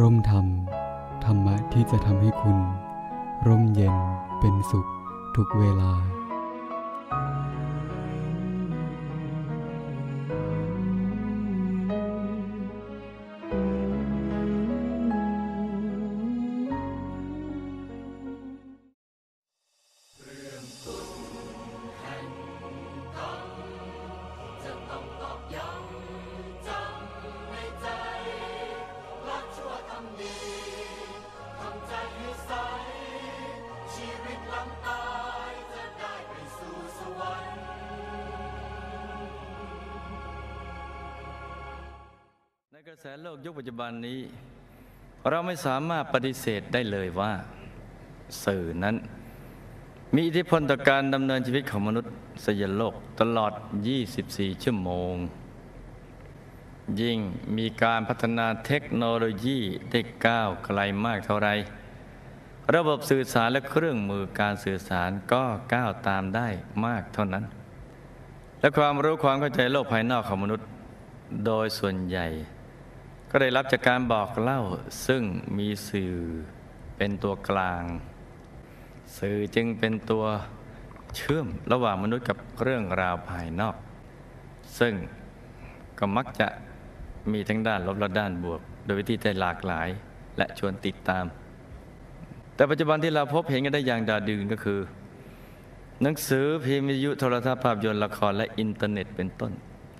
ร่มธรรม ธรรมะที่จะทำให้คุณ ร่มเย็นเป็นสุขทุกเวลา กยุคปัจจุบันนี้ เราไม่สามารถปฏิเสธได้เลยว่า สื่อนั้น มีอิทธิพลต่อการดำเนินชีวิตของมนุษย์สยโลกตลอด 24 ชั่วโมง ยิ่งมีการพัฒนาเทคโนโลยีได้ก้าวไกลมากเท่าไร ระบบสื่อสารและเครื่องมือการสื่อสารก็ก้าวตามได้มากเท่านั้น และความรู้ความเข้าใจโลกภายนอกของมนุษย์ โดยส่วนใหญ่ ก็ได้รับจากการบอกเล่าซึ่งมีสื่อเป็นตัวกลาง สื่อจึงเป็นตัวเชื่อมระหว่างมนุษย์กับเรื่องราวภายนอก ซึ่งก็มักจะมีทั้งด้านลบและด้านบวก โดยวิธีที่หลากหลายและชวนติดตาม แต่ปัจจุบันที่เราพบเห็นกันได้อย่างดาดืนก็คือ หนังสือพิมพ์วิทยุโทรทัศน์ภาพยนตร์ละครและอินเทอร์เน็ตเป็นต้น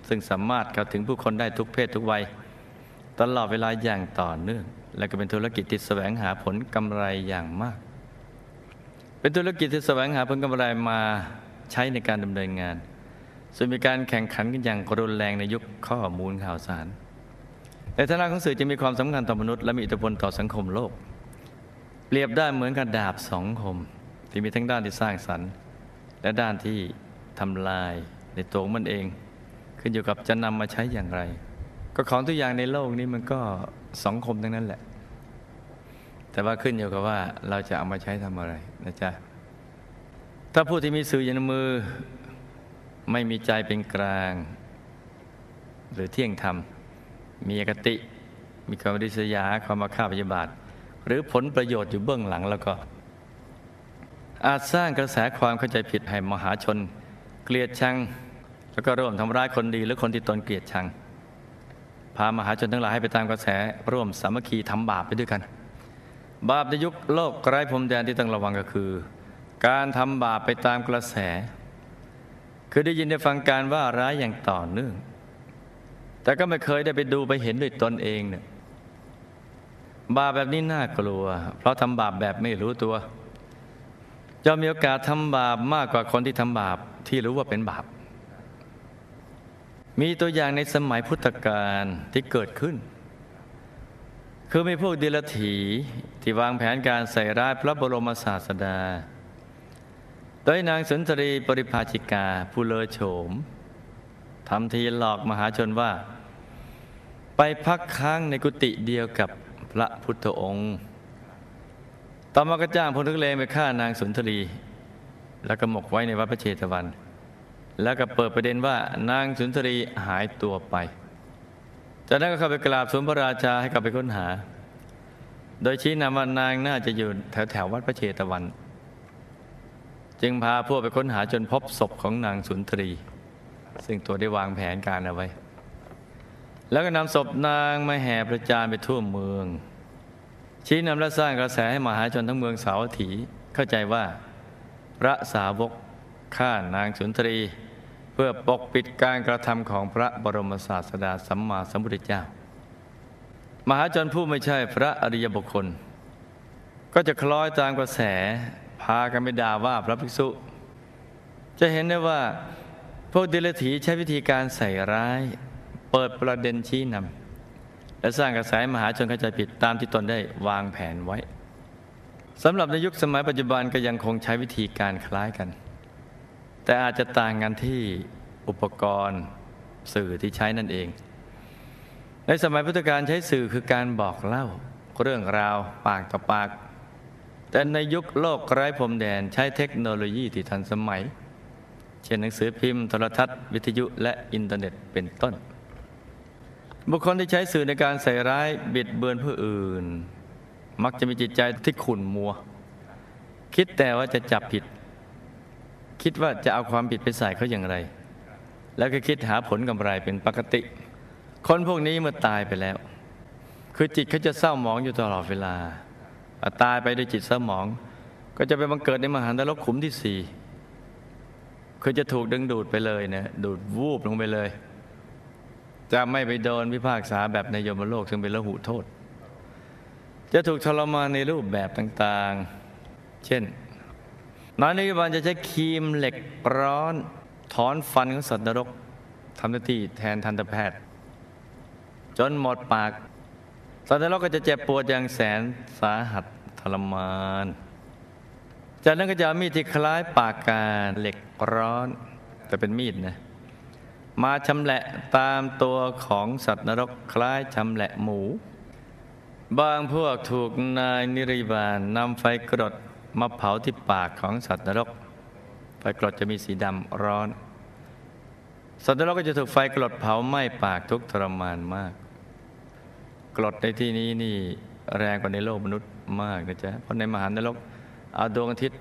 ซึ่งสามารถเข้าถึงผู้คนได้ทุกเพศทุกวัย ตลอดเวลาอย่างต่อเนื่อง และก็เป็นธุรกิจที่แสวงหาผลกำไรอย่างมาก เป็นธุรกิจที่แสวงหาผลกำไรมาใช้ในการดำเนินงานซึ่งมีการแข่งขันกันอย่างรุนแรงในยุคข้อมูลข่าวสารในฐานะของสื่อจะมีความสำคัญต่อมนุษย์และมีอิทธิพลต่อสังคมโลก เปรียบได้เหมือนกับดาบสองคม ที่มีทั้งด้านที่สร้างสรรค์ และด้านที่ทำลายในตัวมันเอง ขึ้นอยู่กับจะนำมาใช้อย่างไร ก็ของทุกอย่างในโลกนี้มันก็สังคมทั้งนั้นแหละ แต่ว่าขึ้นอยู่กับว่าเราจะเอามาใช้ทำอะไรนะจ๊ะ ถ้าผู้ที่มีสื่อยู่ในมือ ไม่มีใจเป็นกลาง หรือเที่ยงธรรม มีอกติ มีความริษยาความมาฆ่าพยาบาท หรือผลประโยชน์อยู่เบื้องหลังแล้วก็ อาจสร้างกระแสความเข้าใจผิดให้มหาชน เกลียดชัง แล้วก็ร่วมทำร้ายคนดีหรือคนที่ตนเกลียดชัง พามหาชนทั้งหลายให้ไปตามกระแสร่วมสามัคคีทำบาปไปด้วยกัน บาปในยุคโลกไร้พรมแดนที่ต้องระวังก็คือ การทำบาปไปตามกระแส คือได้ยินได้ฟังการว่าร้ายอย่างต่อเนื่อง แต่ก็ไม่เคยได้ไปดูไปเห็นด้วยตนเองเนี่ยบาปแบบนี้น่ากลัว เพราะทำบาปแบบไม่รู้ตัวจะมีโอกาสทำบาปมากกว่าคนที่ทำบาปที่รู้ว่าเป็นบาป ตัวอย่างในสมัยพุทธกาลที่เกิดขึ้น คือมีพวกเดลถีที่วางแผนการใส่ร้ายพระบรมศาสดา โดยนางสุนทรีปริภาชิกาผู้เลอโฉมทำทีหลอกมหาชนว่า ไปพักค้างในกุฏิเดียวกับพระพุทธองค์ต่อมาก็จ้างพลทุกเลงไปฆ่านางสุนทรี แล้วก็หมกไว้ในวัดพระเชตวัน แล้วก็เปิดประเด็นว่านางสุนทรีหายตัวไป จากนั้นก็เข้าไปกราบสมพระราชาให้กลับไปค้นหา โดยชี้นำว่านางน่าจะอยู่แถวแถววัดพระเชตวัน จึงพาพวกไปค้นหาจนพบศพของนางสุนทรี ซึ่งตัวได้วางแผนการเอาไว้ แล้วก็นำศพนางมาแห่ประจานไปทั่วเมือง ชี้นำและสร้างกระแสให้มหาชนทั้งเมืองสาวถีเข้าใจว่าพระสาวกฆ่านางสุนทรี พื่อปกปิดการกระทำของพระบรมศาสดาสัมมาสัมพุทธเจ้า มหาชนผู้ไม่ใช่พระอริยบุคคล ก็จะคล้อยตามกระแสพากันไปด่าว่าพระภิกษุ จะเห็นได้ว่าพวกเดลถีใช้วิธีการใส่ร้าย เปิดประเด็นชี้นำและสร้างกระแสมหาชนเข้าใจผิดตามที่ตนได้วางแผนไว้สำหรับในยุคสมัยปัจจุบันก็ยังคงใช้วิธีการคล้ายกัน แต่อาจจะต่างกันที่อุปกรณ์สื่อที่ใช้นั่นเอง ในสมัยพุทธกาลใช้สื่อคือการบอกเล่า เรื่องราวปากต่อปาก แต่ในยุคโลกไร้พรมแดนใช้เทคโนโลยีที่ทันสมัย เช่นหนังสือพิมพ์โทรทัศน์ วิทยุและอินเทอร์เน็ตเป็นต้น บุคคลที่ใช้สื่อในการใส่ร้ายบิดเบือนผู้อื่น มักจะมีจิตใจที่ขุ่นมัว คิดแต่ว่าจะจับผิด คิดว่าจะเอาความผิดไปใส่เขาอย่างไร แล้วก็คิดหาผลกำไรเป็นปกติ คนพวกนี้เมื่อตายไปแล้ว คือจิตเขาจะเศร้าหมองอยู่ตลอดเวลาตายไปด้วยจิตเศร้าหมอง ก็จะไปบังเกิดในมหานรกขุมที่สี่คือจะถูกดึงดูดไปเลยนะดูดวูบลงไปเลย จะไม่ไปโดนพิพากษาแบบในยมโลกซึ่งเป็นละหุโทษ จะถูกทรมานในรูปแบบต่างๆ เช่น นายนิบาลจะใช้ครีมเหล็กร้อน ถอนฟันของสัตว์นรกทำหน้าที่แทนทันตแพทย์ จนหมดปาก สัตว์นรกก็จะเจ็บปวดอย่างแสนสาหัสทรมาน จากนั้นก็จะมีดที่คล้ายปากกาเหล็กร้อน แต่เป็นมีดนะมาชำแหละตามตัวของสัตว์นรกคล้ายชำแหละหมู บางพวกถูกนายนิริบาลนำไฟกรด มาเผาที่ปากของสัตว์นรก ไฟกรดจะมีสีดำร้อน สัตว์นรกก็จะถูกไฟกรดเผาไหม้ปากทุกทรมานมาก กรดในที่นี้นี่แรงกว่าในโลกมนุษย์มากนะจ๊ะ เพราะในมหานรกเอาดวงอาทิตย์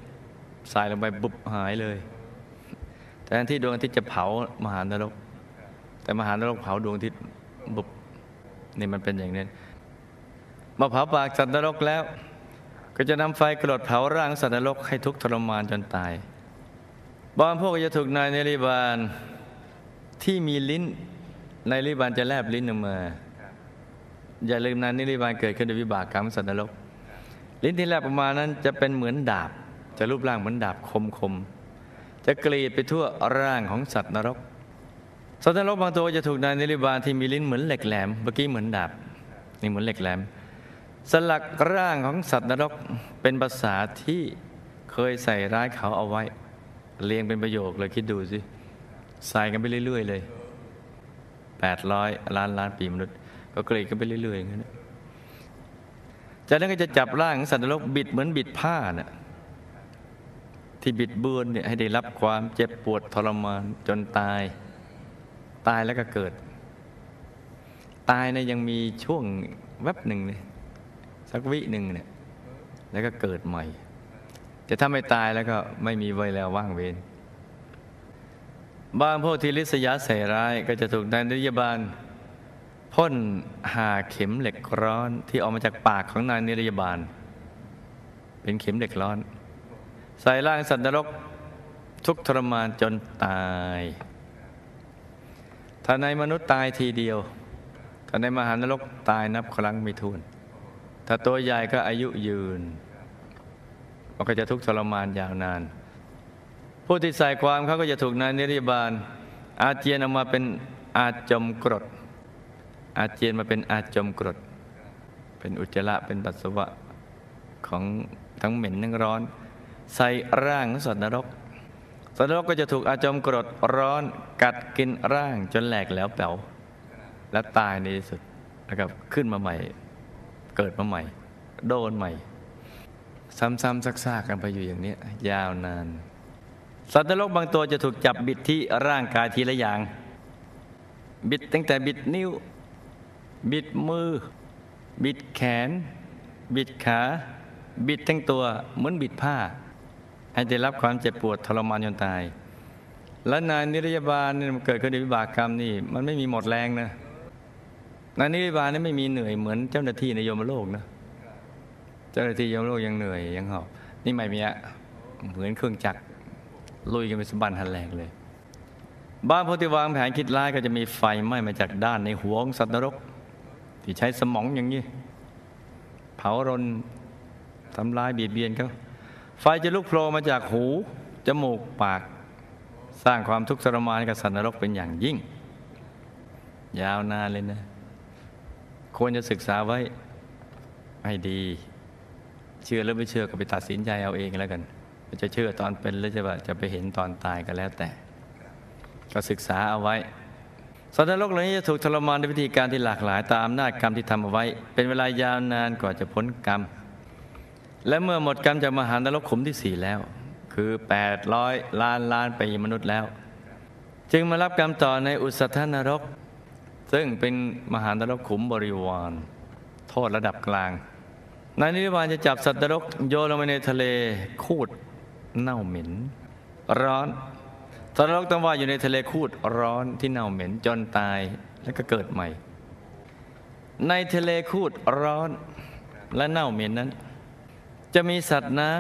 ใส่ลงไปบุบหายเลยแต่ที่ดวงอาทิตย์จะเผามหานรก แต่มหานรกเผาดวงอาทิตย์บุบนี่มันเป็นอย่างนี้มาเผาปากสัตว์นรกแล้ว ก็จะนำไฟกรดเผาร่างสัตว์นรกให้ทุกทรมานจนตาย บางพวกจะถูกนายในริบาลที่มีลิ้นในริบาลจะแลบลิ้นออกมา อย่าลืมนายนิริบาลเกิดขึ้นในวิบากกรรมสัตว์นรก ลิ้นที่แลบออกมานั้นจะเป็นเหมือนดาบ จะรูปร่างเหมือนดาบคมคมจะกรีดไปทั่วร่างของสัตว์นรก สัตว์นรกบางตัวจะถูกนายนิริบาลที่มีลิ้นเหมือนเหล็กแหลม เมื่อกี้เหมือนดาบ นี่เหมือนเหล็กแหลม สลักร่างของสัตว์นรกเป็นภาษาที่เคยใส่ร้ายเขาเอาไว้ เรียงเป็นประโยคเลยคิดดูสิใส่กันไปเรื่อย ๆ เลยแปดร้อยล้านล้านปีมนุษย์ ก็กรีดกันไปเรื่อยๆอย่างนั้นจากนั้นก็จะจับร่างสัตว์นรกบิดเหมือนบิดผ้านะ่ะที่บิดเบือนเนี่ยให้ได้รับความเจ็บปวดทรมานจนตาย ตายแล้วก็เกิด ตายเนี่ยยังมีช่วงแวบหนึ่งเนี่ย สักวิหนึ่งเนี่ยแล้วก็เกิดใหม่ แต่ถ้าไม่ตายแล้วก็ไม่มีไว้แล้วว่างเวรบางพวกที่ลิษยาใส่ร้ายก็จะถูกนายนิยบาลพ่นหาเข็มเหล็กร้อนที่ออกมาจากปากของนายนิยบาล เป็นเข็มเหล็กร้อน ใส่ร่างสัตว์นรกทุกทรมานจนตายถ้าในมนุษย์ตายทีเดียวถ้าในมหานรกตายนับครั้งไม่ถ้วน ถ้าตัวใหญ่ก็อายุยืน มันก็จะทุกข์ทรมานยาวนาน ผู้ที่ใส่ความเขาก็จะถูกนายนิริบาล อาเจียนออกมาเป็นอาจมกรด อาเจียนมาเป็นอาจมกรด เป็นอุจจาระเป็นปัสสาวะของทั้งเหม็นทั้งร้อน ใส่ร่างสัตว์นรก สัตว์นรกก็จะถูกอาจมกรดร้อนกัดกินร่างจนแหลกแล้วแป๋วและตายในที่สุดนะครับขึ้นมาใหม่ เกิดมาใหม่ โดนใหม่ ซ้ำๆซักๆกันไปอยู่อย่างนี้ยาวนาน สัตว์นรกบางตัวจะถูกจับบิดที่ร่างกายทีละอย่าง บิดตั้งแต่บิดนิ้ว บิดมือ บิดแขน บิดขา บิดทั้งตัวเหมือนบิดผ้า ให้ได้รับความเจ็บปวดทรมานจนตาย และนายนิรยาบาลนี่มันเกิดขึ้นในวิบากกรรมนี่มันไม่มีหมดแรงนะ นายนิรยาบาลนี่ไม่มีเหนื่อยเหมือนเจ้าหน้าที่ในโยมโลกนะเจ้าหน้าที่โยมโลกยังเหนื่อยยังหอบนี่ไม่มีอะเหมือนเครื่องจักรลุยกันไปสบันหันแรงเลยบ้านพธิวางแผนคิดร้ายก็จะมีไฟไหม้มาจากด้านในหัวของสัตว์นรก ที่ใช้สมองอย่างนี้ เผารนทำลายเบียดเบียนเขาไฟจะลุกโผล่มาจากหูจมูกปาก สร้างความทุกข์ทรมานกับสัตว์นรกเป็นอย่างยิ่ง ยาวนานเลยนะ ควรจะศึกษาไว้ให้ดี เชื่อหรือไม่เชื่อก็ไปตัดสินใจเอาเองแล้วกันจะเชื่อตอนเป็นหรือจะจะไปเห็นตอนตายก็แล้วแต่ ก็ศึกษาเอาไว้สัตว์นรกเหล่านี้จะถูกทรมานด้วยวิธีการที่หลากหลายตามอำนาจกรรมที่ทำเอาไว้ เป็นเวลายาวนานกว่าจะพ้นกรรม และเมื่อหมดกรรมจากมหานรกขุมที่สี่แล้ว คือ 800 ล้านล้านปีมนุษย์แล้ว จึงมารับกรรมต่อในอุสัทนรก ซึ่งเป็นมหานรกขุมบริวารโทษระดับกลาง นายนิรบาลจะจับสัตว์นรกโยนลงไปในทะเลคูดเน่าเหม็น ร้อนสัตว์นรกต้องว่ายอยู่ในทะเลคูดร้อนที่เน่าเหม็นจนตายแล้วก็เกิดใหม่ ในทะเลคูดร้อนและเน่าเหม็นนั้น จะมีสัตว์น้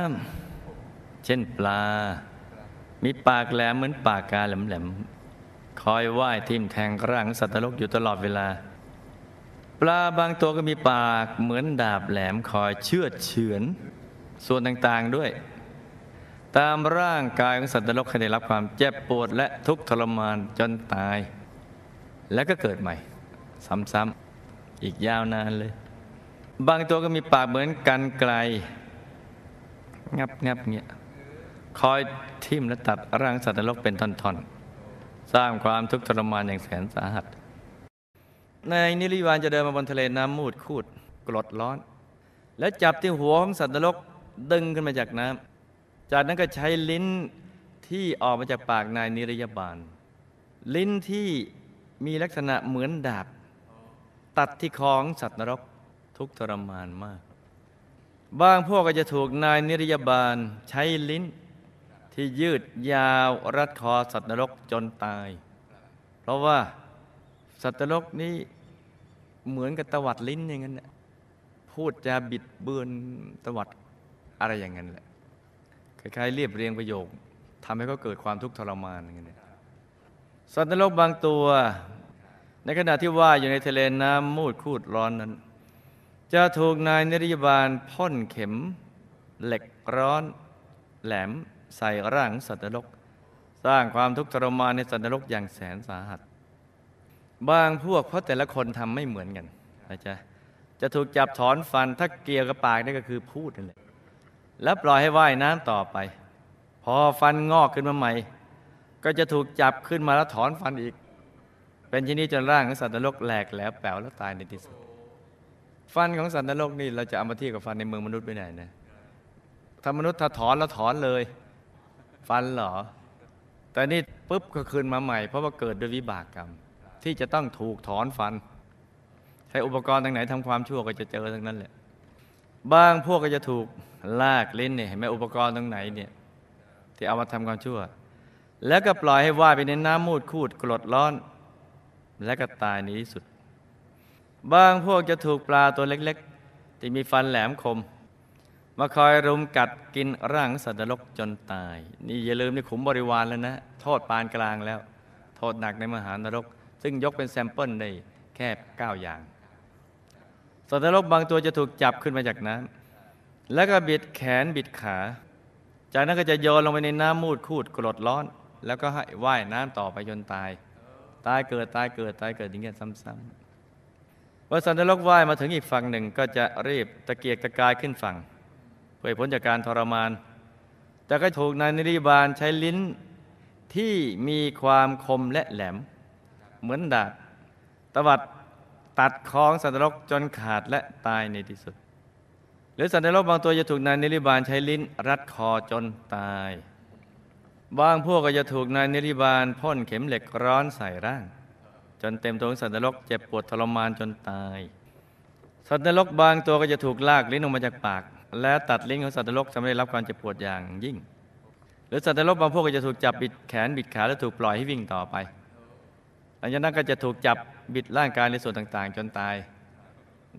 ำเช่นปลา มีปากแหลมเหมือนปากกาแหลมๆ อยว่ายทิ่มแทงร่างสัตว์นรกอยู่ตลอดเวลา ปลาบางตัวก็มีปากเหมือนดาบแหลมคอยเชือดเฉือน ส่วนต่างๆด้วย ตามร่างกายของสัตว์นรกให้ได้รับความเจ็บปวดและทุกข์ทรมานจนตาย แล้วก็เกิดใหม่ ซ้ำๆอีกยาวนานเลย บางตัวก็มีปากเหมือนกันไกล งับงับเงี้ยคอยทิ่มและตัดร่างสัตว์นรกเป็นท่อนๆ สร้างความทุกข์ทรมานอย่างแสนสาหัส ในนิริวานจะเดินมาบนทะเลน้ำมูดคูดกรดร้อน แล้วจับที่หัวของสัตว์นรกดึงขึ้นมาจากน้ำจากนั้นก็ใช้ลิ้นที่ออกมาจากปากนายนิรยาบาล ลิ้นที่มีลักษณะเหมือนดาบ ตัดที่คอของสัตว์นรกทุกข์ทรมานมาก บางพวกก็จะถูกนายนิรยาบาลใช้ลิ้น ที่ยืดยาวรัดคอสัตว์นรกจนตาย เพราะว่าสัตว์นรกนี้เหมือนกับตวัดลิ้นอย่างนั้นแหละพูดจาบิดเบือนตวัดอะไรอย่างนั้นแหละคล้ายๆเรียบเรียงประโยคทำให้เขาเกิดความทุกข์ทรมานอย่างนี้นสัตว์นรกบางตัว ในขณะที่ว่ายอยู่ในทะเลน้ำมูดคูดร้อนนั้น จะถูกนายนิรยบาลพ่นเข็ม เหล็กร้อน แหลม ใส่ร่างสัตว์นรก สร้างความทุกข์ทรมานในสัตว์นรกอย่างแสนสาหัส บางพวกเพราะแต่ละคนทำไม่เหมือนกันนะจ๊ะจะถูกจับถอนฟันถ้าเกี่ยวกับปากนี่ก็คือพูดนั่นแหละแล้วปล่อยให้ว่ายน้ำต่อไป พอฟันงอกขึ้นมาใหม่ ก็จะถูกจับขึ้นมาแล้วถอนฟันอีก เป็นชนิดจนร่างของสัตว์นรกแหลกแหลวแป๋วแล้วตายในที่สุดฟันของสัตว์นรกนี่เราจะเอามาเทียบกับฟันในเมืองมนุษย์ไม่ได้นะถ้ามนุษย์ถ้าถอนแล้วถอนเลย ฟันเหรอ แต่นี่ปุ๊บก็คืนมาใหม่ เพราะว่าเกิดด้วยวิบากกรรม ที่จะต้องถูกถอนฟัน ใช้อุปกรณ์ทางไหนทำความชั่วก็จะเจอทั้งนั้นแหละบางพวกก็จะถูกลากลิ้นเนี่ยเห็นไหมอุปกรณ์ตรงไหนเนี่ยที่เอามาทำความชั่ว แล้วก็ปล่อยให้ว่าไปในน้ำมูตรคูถกรดร้อน และก็ตายในที่สุด บางพวกจะถูกปลาตัวเล็ก ๆ ที่มีฟันแหลมคม มาคอยรุมกัดกินร่างสัตว์นรกจนตาย นี่อย่าลืมในขุมบริวารแล้วนะ โทษปานกลางแล้ว โทษหนักในมหานรก ซึ่งยกเป็น sample ได้แค่เก้าอย่าง สัตว์นรกบางตัวจะถูกจับขึ้นมาจากน้ำแล้วก็บิดแขนบิดขา จากนั้นก็จะโยนลงไปในน้ำมูดคูดกรดร้อน แล้วก็ให้ว่ายน้ำต่อไปจนตาย ตายเกิดตายเกิดตายเกิดอย่างเงี้ยซ้ำๆพอสัตว์นรกว่ายมาถึงอีกฝั่งหนึ่งก็จะรีบตะเกียกตะกายขึ้นฝั่ง เพื่อพ้นจากการทรมาน แต่ก็ถูกนายนิริบาลใช้ลิ้นที่มีความคมและแหลม เหมือนดาบตวัดตัดคองสัตว์นรกจนขาดและตายในที่สุด หรือสัตว์นรกบางตัวจะถูกนายนิริบาลใช้ลิ้นรัดคอจนตาย บางพวกก็จะถูกนายนิริบาลพ่นเข็มเหล็กร้อนใส่ร่าง จนเต็มตัวของสัตว์นรกเจ็บปวดทรมานจนตาย สัตว์นรกบางตัวก็จะถูกลากลิ้นออกมาจากปาก และตัดลิ้นของสัตว์นรกทำให้ได้รับความเจ็บปวดอย่างยิ่ง หรือสัตว์นรกบางพวกก็จะถูกจับบิดแขนบิดขาและถูกปล่อยให้วิ่งต่อไปหลังจากนั้นก็จะถูกจับบิดร่างกายในส่วนต่างๆ จนตาย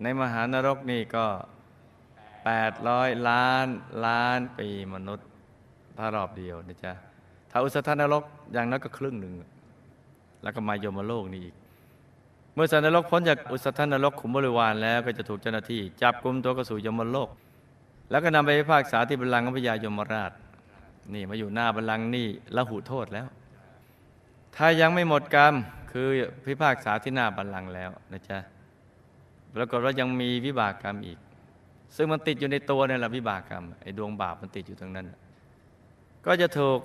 ในมหานรกนี่ก็ 800 ล้านล้านปีมนุษย์ถ้ารอบเดียวนะจ๊ะถ้าอุสธานรกอย่างนั้นก็ครึ่งหนึ่ง แล้วก็มายมโลกนี่อีก เมื่อสัตว์นรกพ้นจากอุสธานรกขุมบริวารแล้วก็จะถูกเจ้าหน้าที่ จับกุมตัวกระสู่ยมโลก แล้วก็นำไปพิพากษาที่บัลลังก์ของพญายมราช นี่มาอยู่หน้าบัลลังก์นี่ละหูโทษแล้ว ถ้ายังไม่หมดกรรมคือพิพากษาที่หน้าบัลลังก์แล้วนะจ๊ะปรากฏว่ายังมีวิบากกรรมอีก ซึ่งมันติดอยู่ในตัวนี่แหละวิบากกรรมไอ้ดวงบาปมันติดอยู่ตรงนั้น ก็จะถูก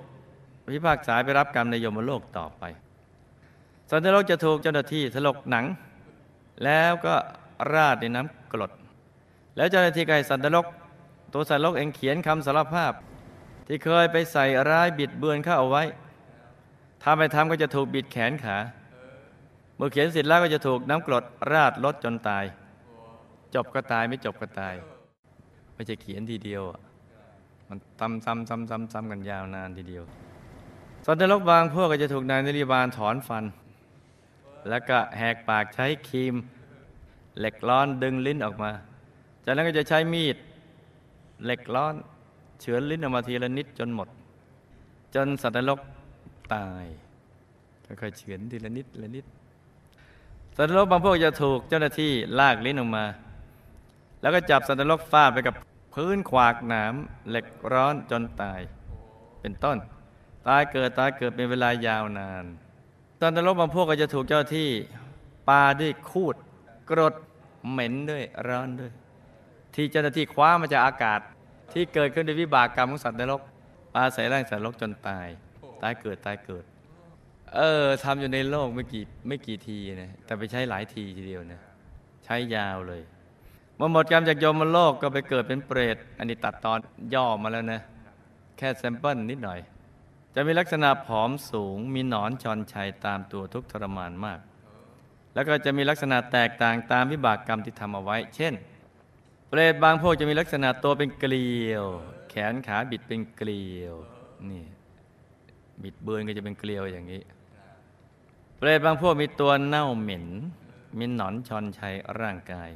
พิพากษาไปรับกรรมในยมโลกต่อไปสันติโลกจะถูกเจ้าหน้าที่ถลกหนัง แล้วก็ราดในน้ำกรด แล้วเจ้าหน้าที่ไก่สันติโลก ตัวสันติโลกเองเขียนคำสารภาพ ที่เคยไปใส่ร้ายบิดเบือนเข้าเอาไว้ ถ้าไม่ทำก็จะถูกบิดแขนขา เมื่อเขียนเสร็จแล้วก็จะถูกน้ำกรดราดลดจนตาย จบก็ตายไม่จบก็ตาย ไม่ใช่เขียนทีเดียว มันซ้ำซ้ำซ้ำซ้ำซ้ำกันยาวนานทีเดียว สัตว์นรกบางพวกก็จะถูกนายนริบาลถอนฟัน แล้วก็แหกปากใช้ครีมเหล็กร้อนดึงลิ้นออกมา จากนั้นก็จะใช้มีด เหล็กร้อนเฉือนลิ้นออกมาทีละนิดจนหมด จนสัตว์นรกตายค่อยๆเฉือนทีละนิดละนิด สัตว์นรกบางพวกจะถูกเจ้าหน้าที่ลากลิ้นออกมา แล้วก็จับสัตว์นรกฟาดไปกับพื้นขวากหนามเหล็กร้อนจนตาย เป็นต้น ตายเกิดตายเกิดเป็นเวลายาวนานสัตว์นรกบางพวกก็จะถูกเจ้าหน้าที่ปาด้วยคูดกรดเหม็นด้วยร้อนด้วย ที่เจ้าหน้าที่คว้ามาจากอากาศ ที่เกิดขึ้นด้วยวิบากกรรมของสัตว์นรกปาใส่ร่างสัตว์นรกจนตาย ตายเกิดตายเกิด เออทำอยู่ในโลกไม่กี่ไม่กี่ทีนะแต่ไปใช้หลายทีทีเดียวนะใช้ยาวเลยเมื่อหมดกรรมจากโยมโลกก็ไปเกิดเป็นเปรต อันนี้ตัดตอนย่อมาแล้วนะ แค่แซมเปิลนิดหน่อย จะมีลักษณะผอมสูง มีหนอนชอนชัยตามตัวทุกทรมานมาก แล้วก็จะมีลักษณะแตกต่างตามวิบากกรรมที่ทำเอาไว้ เช่น เปรตบางพวกจะมีลักษณะตัวเป็นเกลียว แขนขาบิดเป็นเกลียวนี่บิดเบือนก็จะเป็นเกลียวอย่างนี้ เปรตบางพวกมีตัวเน่าเหม็นมีหนอนชอนชัยร่างกาย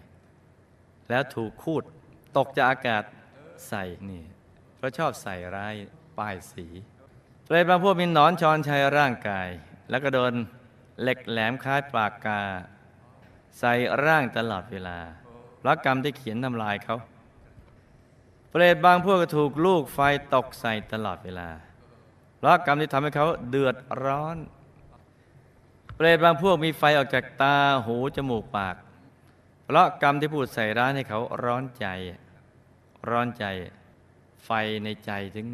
แล้วถูกคูดตกจากอากาศใส่นี่เพราะชอบใส่ร้ายป้ายสี เปรตบางพวกมีหนอนชอนชัยร่างกาย แล้วก็โดนเหล็กแหลมคล้ายปากกา ใส่ร่างตลอดเวลา เพราะกรรมที่เขียนทำลายเขา เปรตบางพวกก็ถูกลูกไฟตกใส่ตลอดเวลา เพราะกรรมที่ทำให้เขาเดือดร้อน เปรตบางพวกมีไฟออกจากตาหูจมูกปาก เพราะกรรมที่พูดใส่ร้ายให้เขาร้อนใจ ร้อนใจ ไฟในใจถึง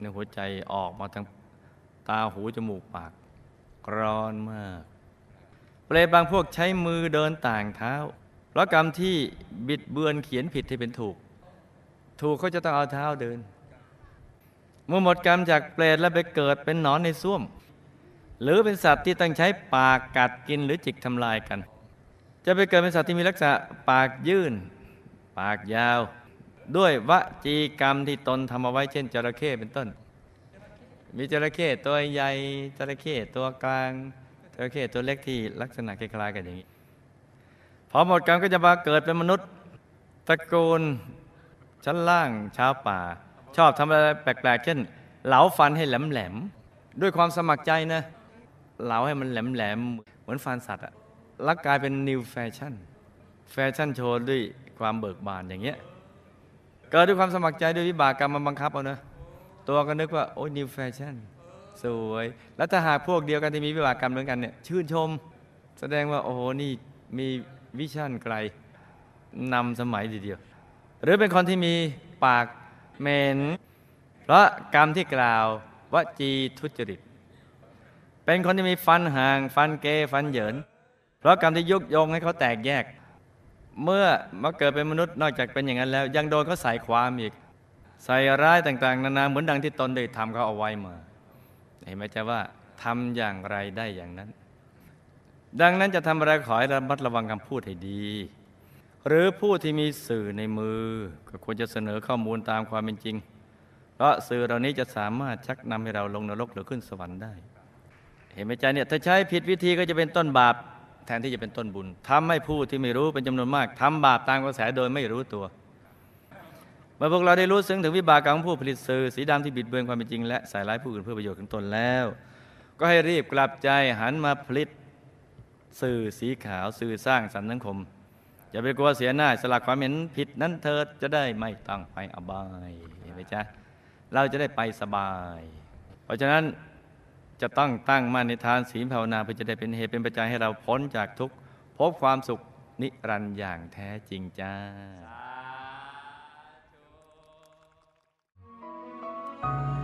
ในหัวใจออกมาทางตาหูจมูกปาก ร้อนมาก เปรตบางพวกใช้มือเดินต่างเท้า ราะกรรมที่บิดเบือนเขียนผิดให้เป็นถูก ถูกเขาจะต้องเอาเท้าเดินเมื่อหมดกรรมจากเปรตแล้วไปเกิดเป็นหนอนในส้วม หรือเป็นสัตว์ที่ต้องใช้ปากกัดกินหรือจิกทำลายกัน จะไปเกิดเป็นสัตว์ที่มีลักษณะปากยื่น ปากยาว ด้วยวจีกรรมที่ตนทำเอาไว้เช่นจระเข้เป็นต้น มีจระเข้ตัวใหญ่จระเข้ตัวกลางจระเข้ตัวเล็กที่ลักษณะคล้ายๆกันอย่างนี้ พอหมดกรรมก็จะมาเกิดเป็นมนุษย์ตระกูลชั้นล่างชาวป่า ชอบทำอะไรแปลกๆ เช่น เหลาฟันให้แหลมๆ ด้วยความสมัครใจนะ เหลาให้มันแหลมๆ เหมือนฟันสัตว์อะแล้วกลายเป็น new fashion แฟชั่นโชว์ด้วยความเบิกบานอย่างเงี้ยเกิดด้วยความสมัครใจด้วยวิบากกรรมมาบังคับเอาเนะตัวก็นึกว่า โอ้ย new fashion สวย แล้วถ้าหากพวกเดียวกันที่มีวิบากกรรมเหมือนกันเนี่ยชื่นชม แสดงว่าโอ้โหนี่มี วิชั่นไกลนำสมัยทีเดียว หรือเป็นคนที่มีปากเมนเพราะกรรมที่กล่าววจีทุจริต เป็นคนที่มีฟันห่าง ฟันเกฟันเหยิน เพราะกรรมที่ยุยงให้เขาแตกแยก เมื่อมาเกิดเป็นมนุษย์นอกจากเป็นอย่างนั้นแล้ว ยังโดนเขาใส่ความอีก ใส่ร้ายต่าง ๆ นานาเหมือนดังที่ตนได้ทำเขาเอาไว้มา เห็นไหมจ๊ะว่าทำอย่างไรได้อย่างนั้น ดังนั้นจะทำอะไรขอให้ระมัดระวังคำพูดให้ดี หรือผู้ที่มีสื่อในมือ ก็ควรจะเสนอข้อมูลตามความเป็นจริง เพราะสื่อเหล่านี้จะสามารถชักนำให้เราลงนรกหรือขึ้นสวรรค์ได้ เห็นไหมจ๊ะเนี่ยถ้าใช้ผิดวิธีก็จะเป็นต้นบาปแทนที่จะเป็นต้นบุญทำให้ผู้ที่ไม่รู้เป็นจำนวนมากทำบาปตามกระแสโดยไม่รู้ตัวเมื่อพวกเราได้รู้ซึ้งถึงวิบากกรรมของผู้ผลิตสื่อสีดำที่บิดเบือนความเป็นจริง และใส่ร้ายผู้อื่นเพื่อประโยชน์ของตนแล้ว ก็ให้รีบกลับใจหันมาผลิต สื่อสีขาวสื่อสร้างสรรค์สังคม อย่าไปกลัวเสียหน้าสลักความเห็นผิดนั้นเธอจะได้ไม่ต้องไปอบายเห็นไหมจ๊ะเราจะได้ไปสบาย เพราะฉะนั้นจะต้องตั้งมั่นในทานศีลภาวนาเพื่อจะได้เป็นเหตุเป็นปัจจัยให้เราพ้นจากทุกพบความสุขนิรันดร์อย่างแท้จริงจ้าา